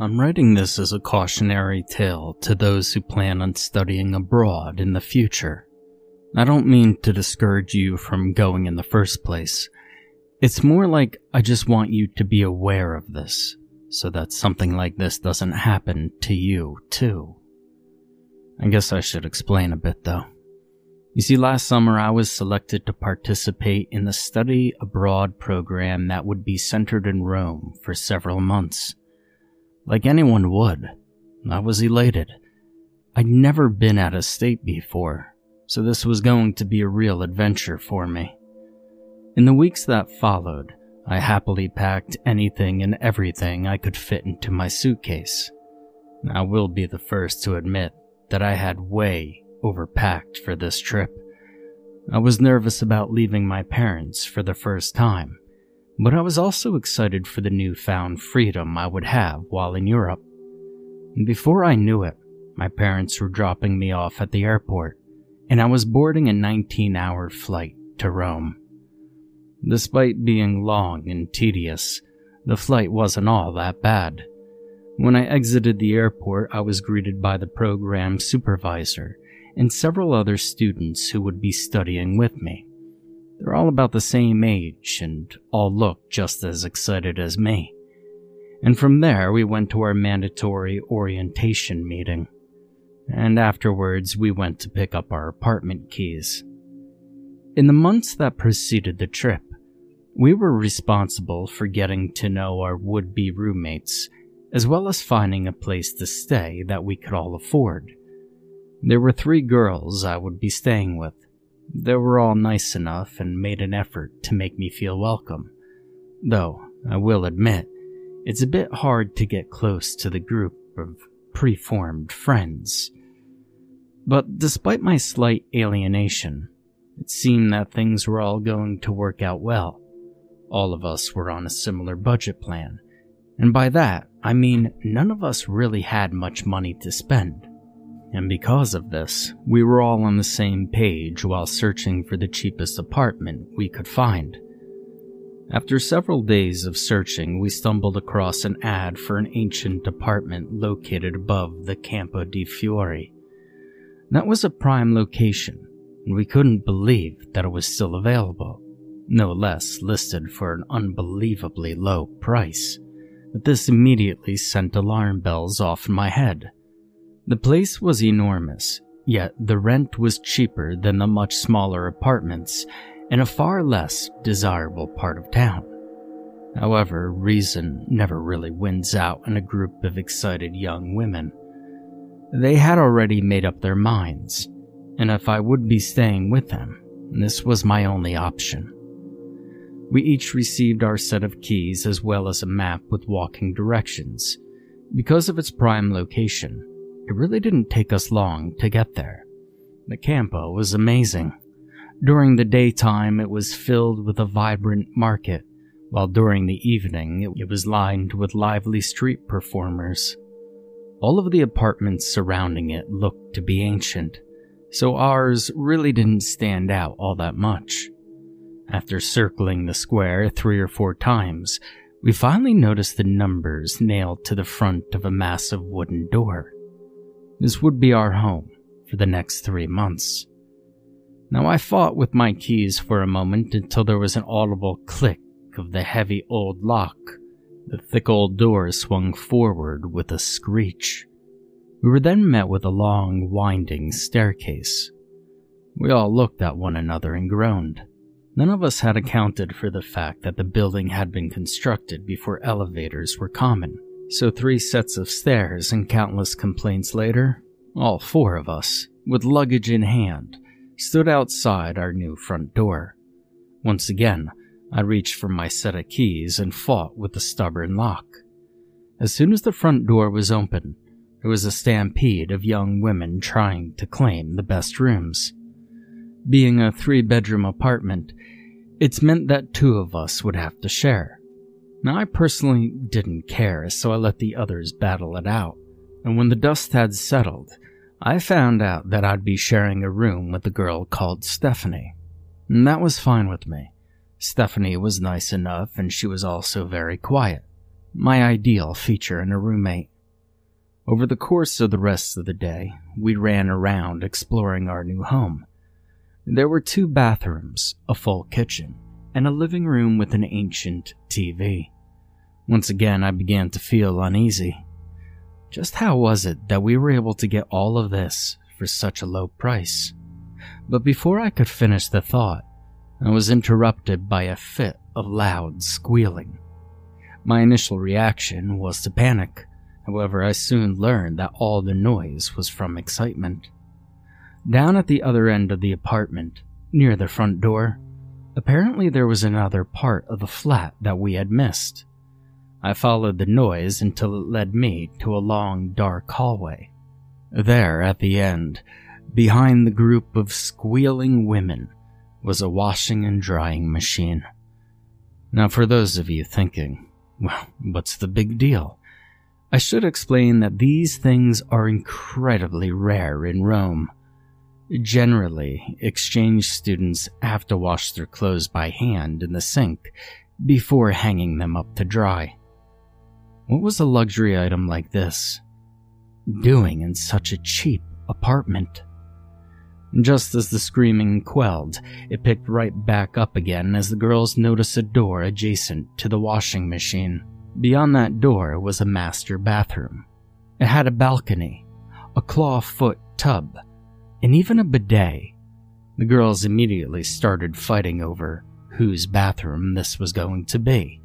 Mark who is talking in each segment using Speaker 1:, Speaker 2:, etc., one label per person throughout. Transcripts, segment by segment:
Speaker 1: I'm writing this as a cautionary tale to those who plan on studying abroad in the future. I don't mean to discourage you from going in the first place. It's more like I just want you to be aware of this, so that something like this doesn't happen to you, too. I guess I should explain a bit, though. You see, last summer I was selected to participate in the study abroad program that would be centered in Rome for several months. Like anyone would, I was elated. I'd never been out of state before, so this was going to be a real adventure for me. In the weeks that followed, I happily packed anything and everything I could fit into my suitcase. I will be the first to admit that I had way overpacked for this trip. I was nervous about leaving my parents for the first time, but I was also excited for the newfound freedom I would have while in Europe. Before I knew it, my parents were dropping me off at the airport, and I was boarding a 19 hour flight to Rome. Despite being long and tedious, the flight wasn't all that bad. When I exited the airport, I was greeted by the program supervisor and several other students who would be studying with me. They're all about the same age and all looked just as excited as me. And from there, we went to our mandatory orientation meeting. And afterwards, we went to pick up our apartment keys. In the months that preceded the trip, we were responsible for getting to know our would be roommates, as well as finding a place to stay that we could all afford. There were three girls I would be staying with. They were all nice enough and made an effort to make me feel welcome. Though, I will admit, it's a bit hard to get close to the group of preformed friends. But despite my slight alienation, it seemed that things were all going to work out well. All of us were on a similar budget plan, and by that, I mean none of us really had much money to spend. And because of this, we were all on the same page while searching for the cheapest apartment we could find. After several days of searching, we stumbled across an ad for an ancient apartment located above the Campo di Fiori. That was a prime location, and we couldn't believe that it was still available, no less listed for an unbelievably low price. But this immediately sent alarm bells off in my head. The place was enormous, yet the rent was cheaper than the much smaller apartments in a far less desirable part of town. However, reason never really wins out in a group of excited young women. They had already made up their minds, and if I would be staying with them, this was my only option. We each received our set of keys as well as a map with walking directions. Because of its prime location, it really didn't take us long to get there. The campo was amazing. During the daytime, it was filled with a vibrant market, while during the evening, it was lined with lively street performers. All of the apartments surrounding it looked to be ancient, so ours really didn't stand out all that much. After circling the square three or four times, we finally noticed the numbers nailed to the front of a massive wooden door. This would be our home for the next three months. Now, I fought with my keys for a moment until there was an audible click of the heavy old lock. The thick old door swung forward with a screech. We were then met with a long, winding staircase. We all looked at one another and groaned. None of us had accounted for the fact that the building had been constructed before elevators were common. So, three sets of stairs and countless complaints later, all four of us, with luggage in hand, stood outside our new front door. Once again, I reached for my set of keys and fought with the stubborn lock. As soon as the front door was open, there was a stampede of young women trying to claim the best rooms. Being a three bedroom apartment, it's meant that two of us would have to share. Now, I personally didn't care, so I let the others battle it out. And when the dust had settled, I found out that I'd be sharing a room with a girl called Stephanie. And that was fine with me. Stephanie was nice enough, and she was also very quiet. My ideal feature in a roommate. Over the course of the rest of the day, we ran around exploring our new home. There were two bathrooms, a full kitchen, and a living room with an ancient TV. Once again, I began to feel uneasy. Just how was it that we were able to get all of this for such a low price? But before I could finish the thought, I was interrupted by a fit of loud squealing. My initial reaction was to panic. However, I soon learned that all the noise was from excitement. Down at the other end of the apartment, near the front door, apparently there was another part of the flat that we had missed. I followed the noise until it led me to a long, dark hallway. There, at the end, behind the group of squealing women, was a washing and drying machine. Now, for those of you thinking, well, what's the big deal? I should explain that these things are incredibly rare in Rome. Generally, exchange students have to wash their clothes by hand in the sink before hanging them up to dry. What was a luxury item like this doing in such a cheap apartment? Just as the screaming quelled, it picked right back up again as the girls noticed a door adjacent to the washing machine. Beyond that door was a master bathroom. It had a balcony, a claw foot tub, and even a bidet. The girls immediately started fighting over whose bathroom this was going to be.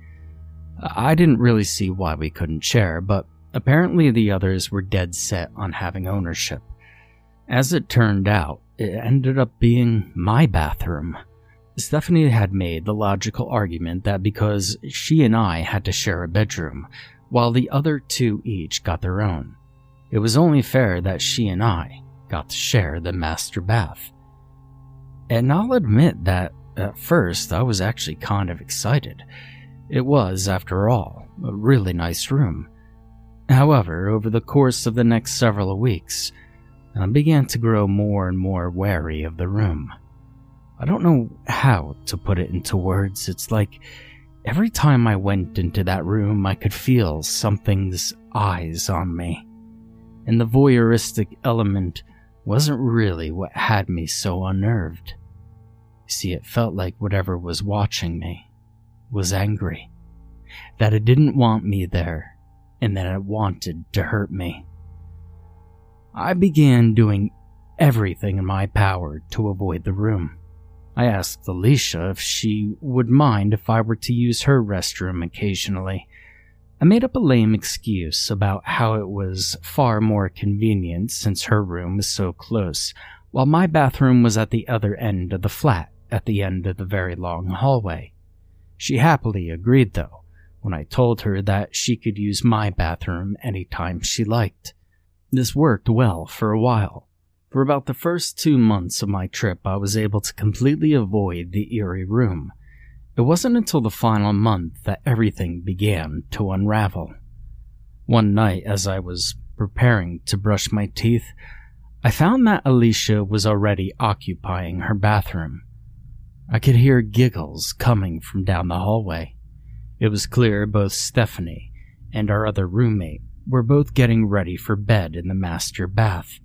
Speaker 1: I didn't really see why we couldn't share, but apparently the others were dead set on having ownership. As it turned out, it ended up being my bathroom. Stephanie had made the logical argument that because she and I had to share a bedroom, while the other two each got their own, it was only fair that she and I got to share the master bath. And I'll admit that at first I was actually kind of excited. It was, after all, a really nice room. However, over the course of the next several weeks, I began to grow more and more wary of the room. I don't know how to put it into words. It's like every time I went into that room, I could feel something's eyes on me. And the voyeuristic element wasn't really what had me so unnerved. See, it felt like whatever was watching me was angry. That it didn't want me there, and that it wanted to hurt me. I began doing everything in my power to avoid the room. I asked Alicia if she would mind if I were to use her restroom occasionally. I made up a lame excuse about how it was far more convenient since her room was so close, while my bathroom was at the other end of the flat, at the end of the very long hallway. She happily agreed, though, when I told her that she could use my bathroom any time she liked. This worked well for a while, For about the first two months of my trip, I was able to completely avoid the eerie room. It wasn't until the final month that everything began to unravel. One night, as I was preparing to brush my teeth, I found that Alicia was already occupying her bathroom. I could hear giggles coming from down the hallway. It was clear both Stephanie and our other roommate were both getting ready for bed in the master bath.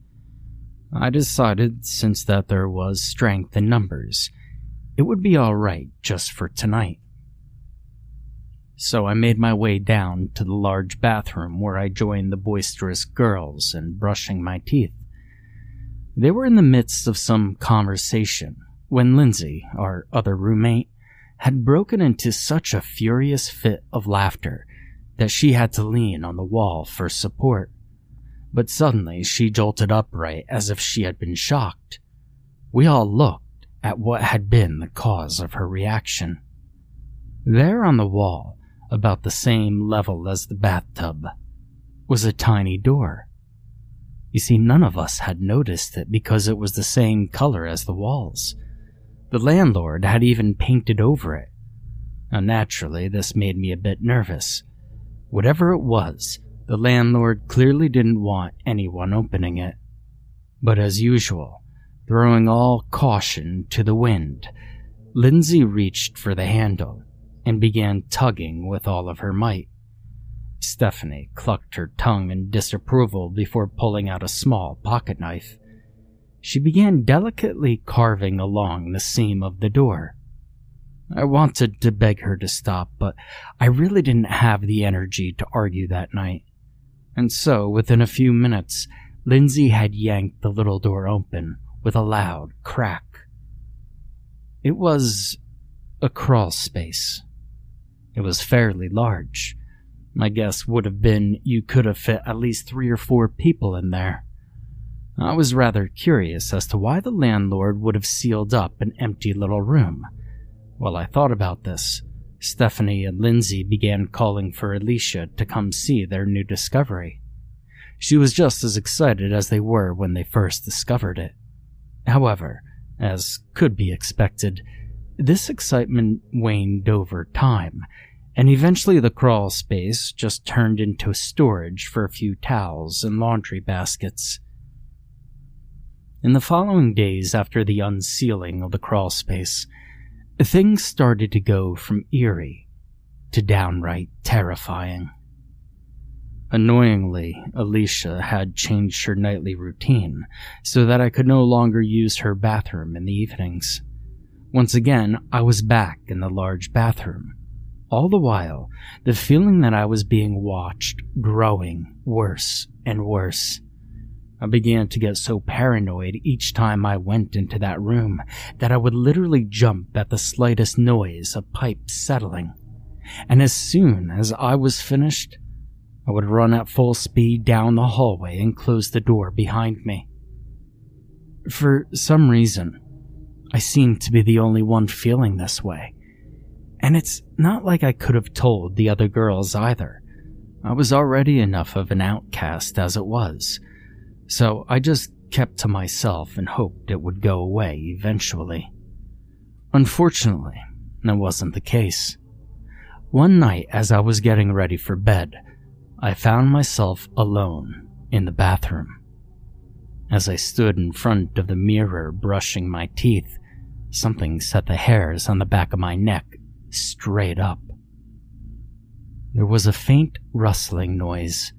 Speaker 1: I decided, since that there was strength in numbers, it would be alright just for tonight. So I made my way down to the large bathroom where I joined the boisterous girls in brushing my teeth. They were in the midst of some conversation when Lindsay, our other roommate, had broken into such a furious fit of laughter that she had to lean on the wall for support. But suddenly she jolted upright as if she had been shocked. We all looked at what had been the cause of her reaction. There on the wall, about the same level as the bathtub, was a tiny door. You see, none of us had noticed it because it was the same color as the walls. The landlord had even painted over it. Now, naturally, this made me a bit nervous. Whatever it was, the landlord clearly didn't want anyone opening it. But as usual, throwing all caution to the wind, Lindsay reached for the handle and began tugging with all of her might. Stephanie clucked her tongue in disapproval before pulling out a small pocket knife. She began delicately carving along the seam of the door. I wanted to beg her to stop, but I really didn't have the energy to argue that night. And so, within a few minutes, Lindsay had yanked the little door open with a loud crack. It was a crawl space. It was fairly large, my guess would have been you could have fit at least three or four people in there. I was rather curious as to why the landlord would have sealed up an empty little room. While I thought about this, Stephanie and Lindsay began calling for Alicia to come see their new discovery. She was just as excited as they were when they first discovered it. However, as could be expected, this excitement waned over time, and eventually the crawl space just turned into storage for a few towels and laundry baskets. In the following days after the unsealing of the crawl space, things started to go from eerie to downright terrifying. Annoyingly, Alicia had changed her nightly routine so that I could no longer use her bathroom in the evenings. Once again, I was back in the large bathroom all the while, the feeling that I was being watched growing worse and worse. I began to get so paranoid each time I went into that room that I would literally jump at the slightest noise of pipes settling. And as soon as I was finished, I would run at full speed down the hallway and close the door behind me. For some reason, I seemed to be the only one feeling this way, and it's not like I could have told the other girls either. I was already enough of an outcast as it was, so I just kept to myself and hoped it would go away eventually. Unfortunately, that wasn't the case. One night, as I was getting ready for bed, I found myself alone in the bathroom. As I stood in front of the mirror brushing my teeth, something set the hairs on the back of my neck straight up. There was a faint rustling noise,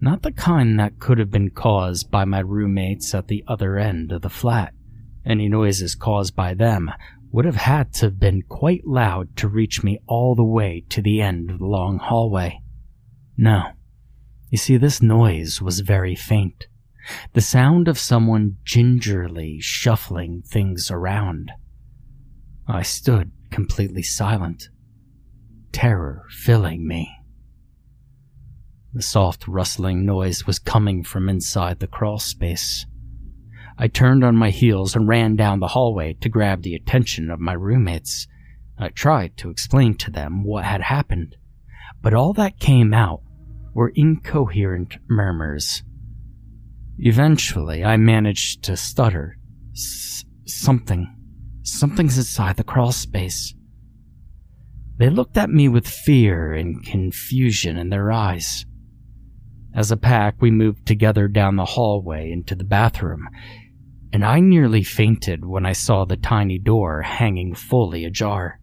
Speaker 1: not the kind that could have been caused by my roommates at the other end of the flat. Any noises caused by them would have had to have been quite loud to reach me all the way to the end of the long hallway. No. You see, this noise was very faint. The sound of someone gingerly shuffling things around. I stood completely silent, terror filling me. The soft rustling noise was coming from inside the crawl space. I turned on my heels and ran down the hallway to grab the attention of my roommates. I tried to explain to them what had happened, but all that came out were incoherent murmurs. Eventually, I managed to stutter. S- something. Something's inside the crawl space. They looked at me with fear and confusion in their eyes. As a pack, we moved together down the hallway into the bathroom, and I nearly fainted when I saw the tiny door hanging fully ajar.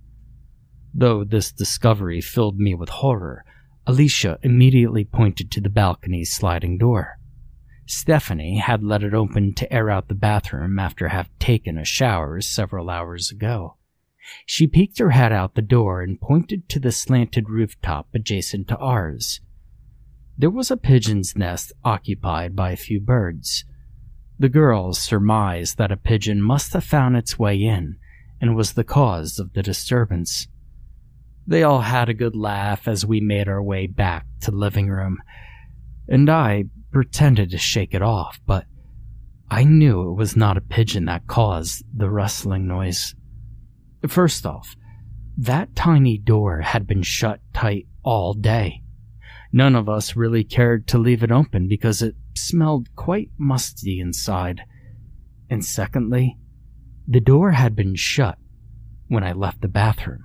Speaker 1: Though this discovery filled me with horror, Alicia immediately pointed to the balcony's sliding door. Stephanie had let it open to air out the bathroom after having taken a shower several hours ago. She peeked her head out the door and pointed to the slanted rooftop adjacent to ours. There was a pigeon's nest occupied by a few birds. The girls surmised that a pigeon must have found its way in and was the cause of the disturbance. They all had a good laugh as we made our way back to the living room, and I pretended to shake it off, but I knew it was not a pigeon that caused the rustling noise. First off, that tiny door had been shut tight all day. None of us really cared to leave it open because it smelled quite musty inside. And secondly, the door had been shut when I left the bathroom.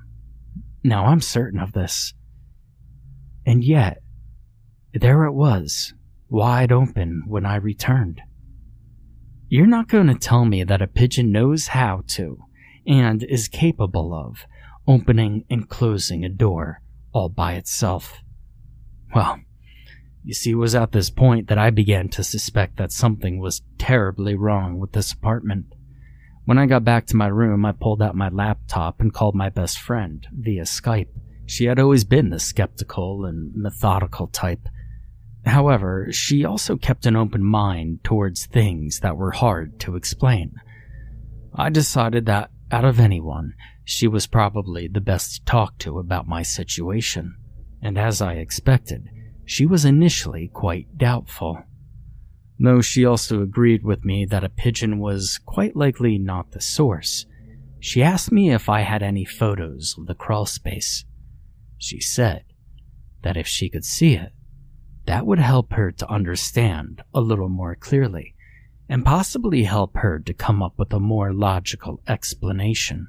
Speaker 1: Now I'm certain of this. And yet, there it was, wide open when I returned. You're not going to tell me that a pigeon knows how to, and is capable of, opening and closing a door all by itself. Well, you see, it was at this point that I began to suspect that something was terribly wrong with this apartment. When I got back to my room, I pulled out my laptop and called my best friend via Skype. She had always been the skeptical and methodical type, However, she also kept an open mind towards things that were hard to explain. I decided that, out of anyone, she was probably the best to talk to about my situation, and as I expected, she was initially quite doubtful. Though she also agreed with me that a pigeon was quite likely not the source, she asked me if I had any photos of the crawl space. She said that if she could see it, that would help her to understand a little more clearly, and possibly help her to come up with a more logical explanation.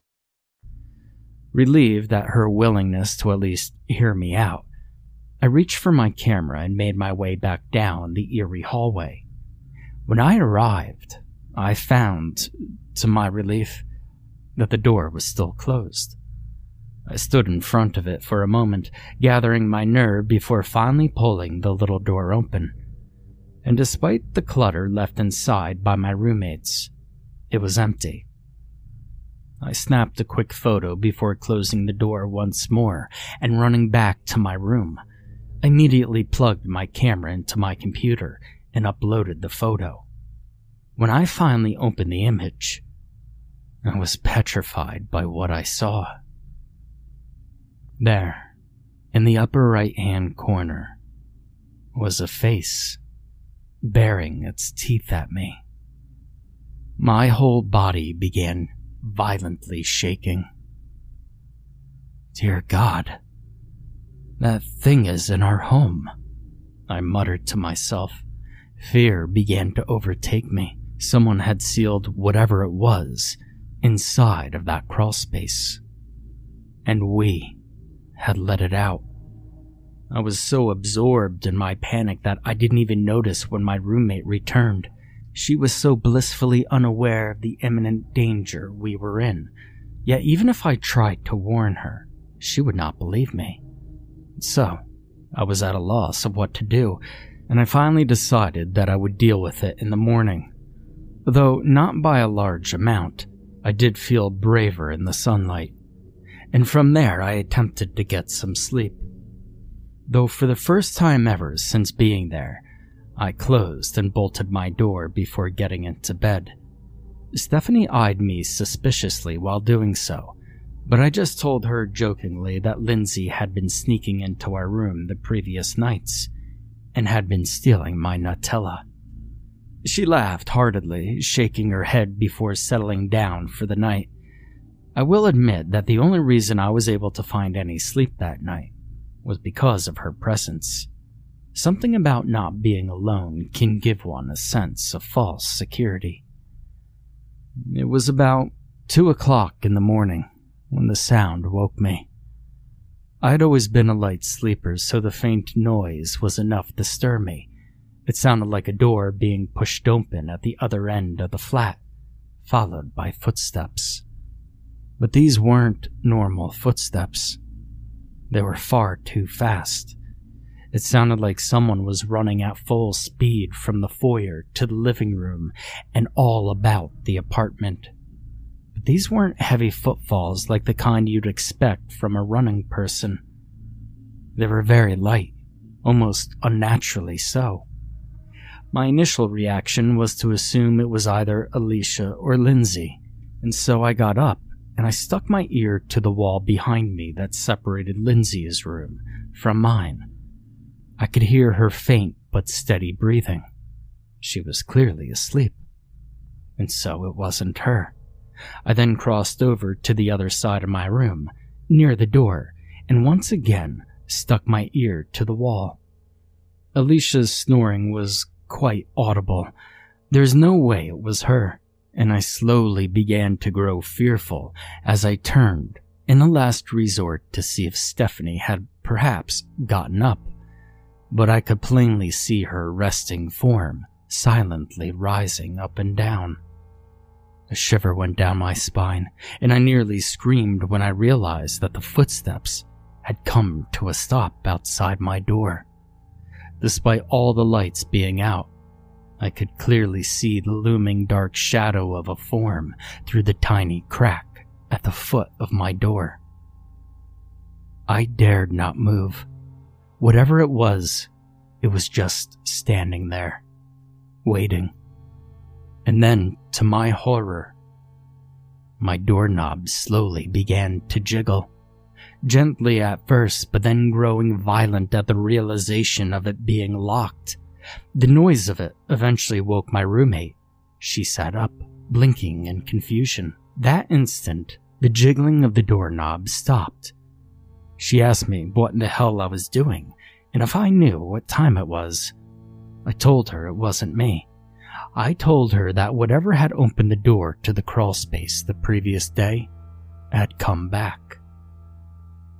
Speaker 1: Relieved at her willingness to at least hear me out, I reached for my camera and made my way back down the eerie hallway. When I arrived, I found, to my relief, that the door was still closed. I stood in front of it for a moment, gathering my nerve before finally pulling the little door open. And despite the clutter left inside by my roommates, it was empty. I snapped a quick photo before closing the door once more and running back to my room. I immediately plugged my camera into my computer and uploaded the photo. When I finally opened the image, I was petrified by what I saw. There, in the upper right hand corner, was a face baring its teeth at me. My whole body began violently shaking. Dear God, that thing is in our home, I muttered to myself. Fear began to overtake me. Someone had sealed whatever it was inside of that crawl space. And we had let it out. I was so absorbed in my panic that I didn't even notice when my roommate returned, She was so blissfully unaware of the imminent danger we were in, yet even if I tried to warn her, she would not believe me. So, I was at a loss of what to do, and I finally decided that I would deal with it in the morning. Though not by a large amount, I did feel braver in the sunlight. And from there, I attempted to get some sleep. Though for the first time ever since being there, I closed and bolted my door before getting into bed. Stephanie eyed me suspiciously while doing so, but I just told her jokingly that Lindsay had been sneaking into our room the previous nights and had been stealing my Nutella. She laughed heartedly, shaking her head before settling down for the night. I will admit that the only reason I was able to find any sleep that night was because of her presence. Something about not being alone can give one a sense of false security. It was about two o'clock in the morning when the sound woke me. I had always been a light sleeper, so the faint noise was enough to stir me. It sounded like a door being pushed open at the other end of the flat, followed by footsteps. But these weren't normal footsteps. They were far too fast. It sounded like someone was running at full speed from the foyer to the living room and all about the apartment. But these weren't heavy footfalls like the kind you'd expect from a running person. They were very light, almost unnaturally so. My initial reaction was to assume it was either Alicia or Lindsay, and so I got up and I stuck my ear to the wall behind me that separated Lindsay's room from mine. I could hear her faint but steady breathing. She was clearly asleep. And so it wasn't her. I then crossed over to the other side of my room, near the door, and once again stuck my ear to the wall. Alicia's snoring was quite audible. There's no way it was her and I slowly began to grow fearful as I turned in a last resort to see if Stephanie had perhaps gotten up. But I could plainly see her resting form silently rising up and down. A shiver went down my spine, and I nearly screamed when I realized that the footsteps had come to a stop outside my door. Despite all the lights being out, I could clearly see the looming dark shadow of a form through the tiny crack at the foot of my door. I dared not move. Whatever it was, it was just standing there, waiting. And then, to my horror, my doorknob slowly began to jiggle. Gently at first, but then growing violent at the realization of it being locked. The noise of it eventually woke my roommate. She sat up, blinking in confusion. That instant, the jiggling of the doorknob stopped. She asked me what in the hell I was doing, and if I knew what time it was. I told her it wasn't me. I told her that whatever had opened the door to the crawl space the previous day had come back.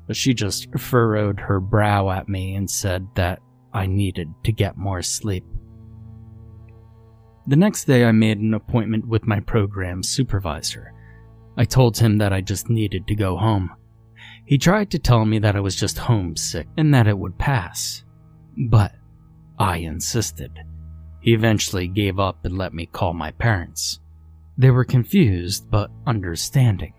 Speaker 1: But she just furrowed her brow at me and said that I needed to get more sleep. The next day, I made an appointment with my program supervisor. I told him that I just needed to go home. He tried to tell me that I was just homesick and that it would pass. But I insisted. He eventually gave up and let me call my parents. They were confused but understanding.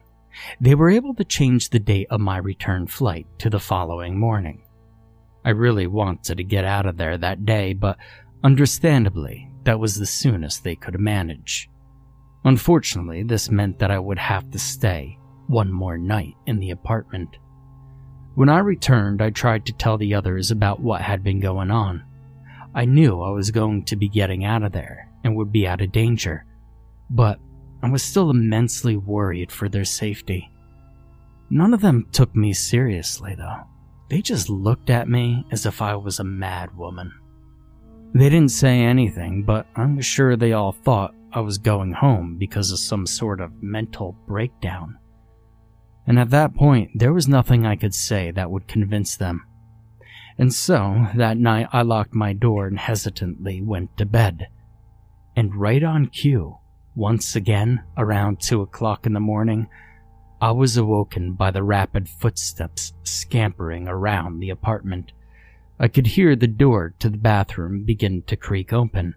Speaker 1: They were able to change the date of my return flight to the following morning. I really wanted to get out of there that day, but understandably, that was the soonest they could manage. Unfortunately, this meant that I would have to stay one more night in the apartment. When I returned, I tried to tell the others about what had been going on. I knew I was going to be getting out of there and would be out of danger, but I was still immensely worried for their safety. None of them took me seriously, though. They just looked at me as if I was a mad woman. They didn't say anything, but I'm sure they all thought I was going home because of some sort of mental breakdown. And at that point, there was nothing I could say that would convince them. And so, that night I locked my door and hesitantly went to bed. And right on cue, once again, around two o'clock in the morning, I was awoken by the rapid footsteps scampering around the apartment. I could hear the door to the bathroom begin to creak open,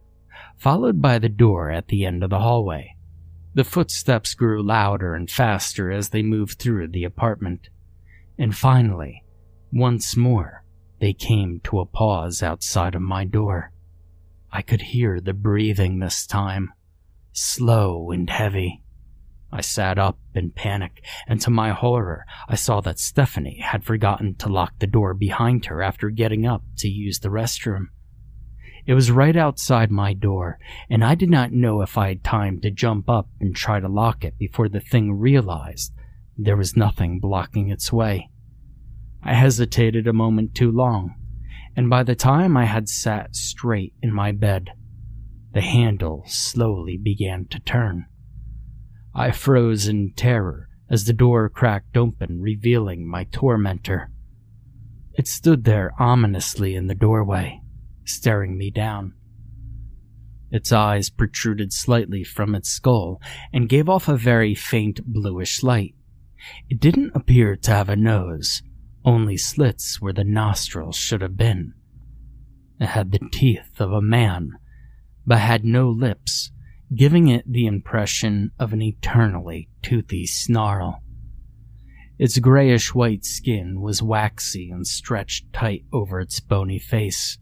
Speaker 1: followed by the door at the end of the hallway. The footsteps grew louder and faster as they moved through the apartment. And finally, once more, they came to a pause outside of my door. I could hear the breathing this time, slow and heavy. I sat up in panic, and to my horror, I saw that Stephanie had forgotten to lock the door behind her after getting up to use the restroom. It was right outside my door, and I did not know if I had time to jump up and try to lock it before the thing realized there was nothing blocking its way. I hesitated a moment too long, and by the time I had sat straight in my bed, the handle slowly began to turn. I froze in terror as the door cracked open, revealing my tormentor. It stood there ominously in the doorway, staring me down. Its eyes protruded slightly from its skull and gave off a very faint bluish light. It didn't appear to have a nose, only slits where the nostrils should have been. It had the teeth of a man, but had no lips, giving it the impression of an eternally toothy snarl. Its grayish white skin was waxy and stretched tight over its bony face,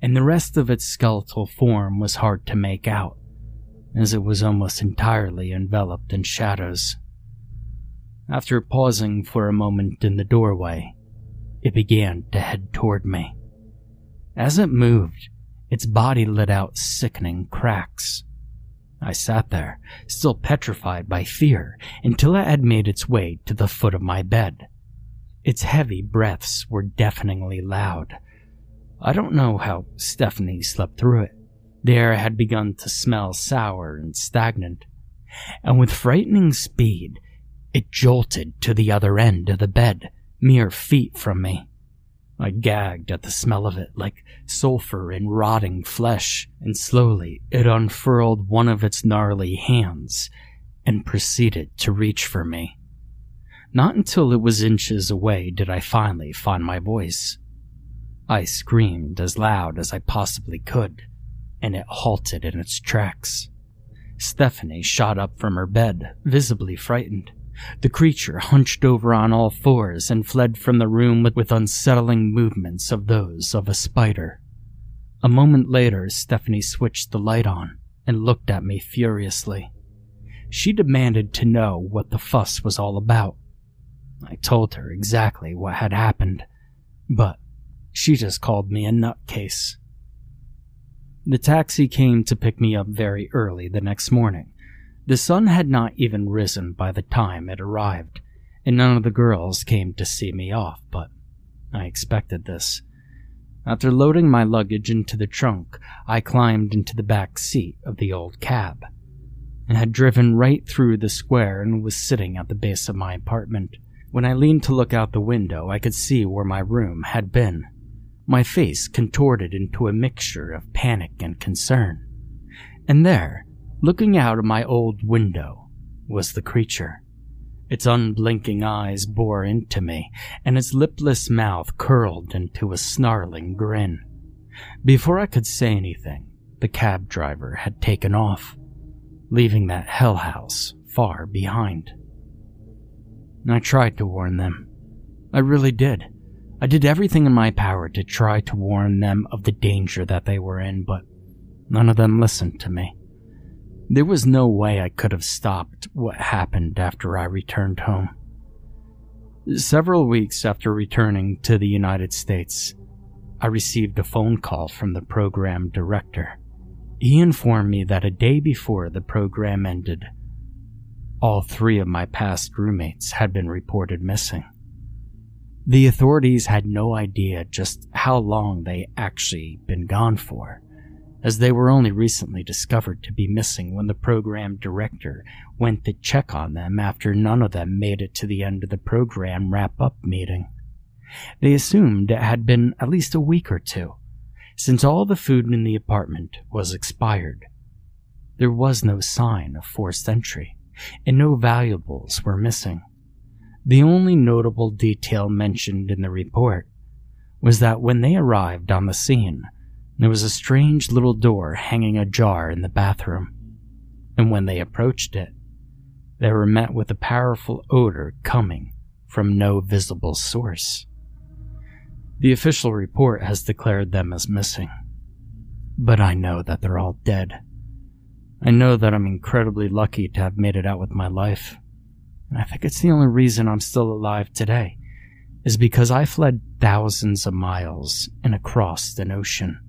Speaker 1: and the rest of its skeletal form was hard to make out, as it was almost entirely enveloped in shadows. After pausing for a moment in the doorway, it began to head toward me. As it moved, its body let out sickening cracks. I sat there, still petrified by fear, until it had made its way to the foot of my bed. Its heavy breaths were deafeningly loud. I don't know how Stephanie slept through it. The air had begun to smell sour and stagnant, and with frightening speed, it jolted to the other end of the bed, mere feet from me. I gagged at the smell of it like sulfur in rotting flesh, and slowly it unfurled one of its gnarly hands and proceeded to reach for me. Not until it was inches away did I finally find my voice. I screamed as loud as I possibly could, and it halted in its tracks. Stephanie shot up from her bed, visibly frightened. The creature hunched over on all fours and fled from the room with, unsettling movements of those of a spider. A moment later, Stephanie switched the light on and looked at me furiously. She demanded to know what the fuss was all about. I told her exactly what had happened, but she just called me a nutcase. The taxi came to pick me up very early the next morning, the sun had not even risen by the time it arrived, and none of the girls came to see me off, but I expected this. After loading my luggage into the trunk, I climbed into the back seat of the old cab and had driven right through the square and was sitting at the base of my apartment. When I leaned to look out the window, I could see where my room had been, my face contorted into a mixture of panic and concern. And there, Looking out of my old window was the creature. Its unblinking eyes bore into me, and its lipless mouth curled into a snarling grin. Before I could say anything, the cab driver had taken off, leaving that hell house far behind. I tried to warn them. I really did. I did everything in my power to try to warn them of the danger that they were in, but none of them listened to me. There was no way I could have stopped what happened after I returned home. Several weeks after returning to the United States, I received a phone call from the program director. He informed me that a day before the program ended, all three of my past roommates had been reported missing. The authorities had no idea just how long they actually been gone for as they were only recently discovered to be missing when the program director went to check on them after none of them made it to the end of the program wrap up meeting. They assumed it had been at least a week or two, since all the food in the apartment was expired, There was no sign of forced entry, and no valuables were missing. The only notable detail mentioned in the report was that when they arrived on the scene, there was a strange little door hanging ajar in the bathroom, and when they approached it, they were met with a powerful odor coming from no visible source. The official report has declared them as missing, but I know that they're all dead. I know that I'm incredibly lucky to have made it out with my life, and I think it's the only reason I'm still alive today is because I fled thousands of miles and across an ocean.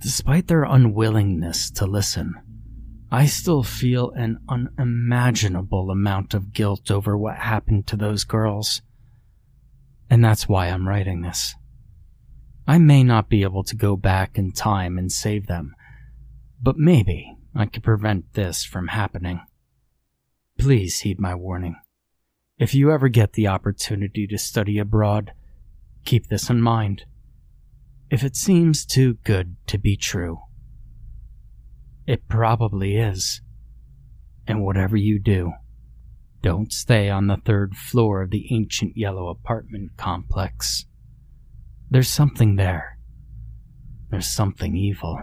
Speaker 1: Despite their unwillingness to listen, I still feel an unimaginable amount of guilt over what happened to those girls. And that's why I'm writing this. I may not be able to go back in time and save them, but maybe I could prevent this from happening. Please heed my warning. If you ever get the opportunity to study abroad, keep this in mind. If it seems too good to be true, it probably is. And whatever you do, don't stay on the third floor of the ancient yellow apartment complex. There's something there. There's something evil.